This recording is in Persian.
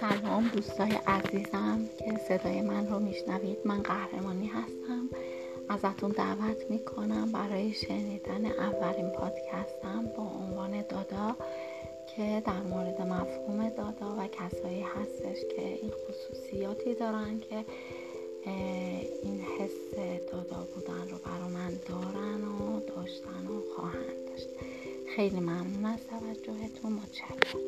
سلام دوستای عزیزم که صدای من رو میشنوید من قهرمانی هستم. ازتون دعوت می‌کنم برای شنیدن اولین پادکستم با عنوان دادا که در مورد مفهوم دادا و کسایی هستش که این خصوصیاتی دارن که این حس دادا بودن رو برا من دارن و داشتن و خواهند داشت. خیلی ممنون از توجهتون. متشکرم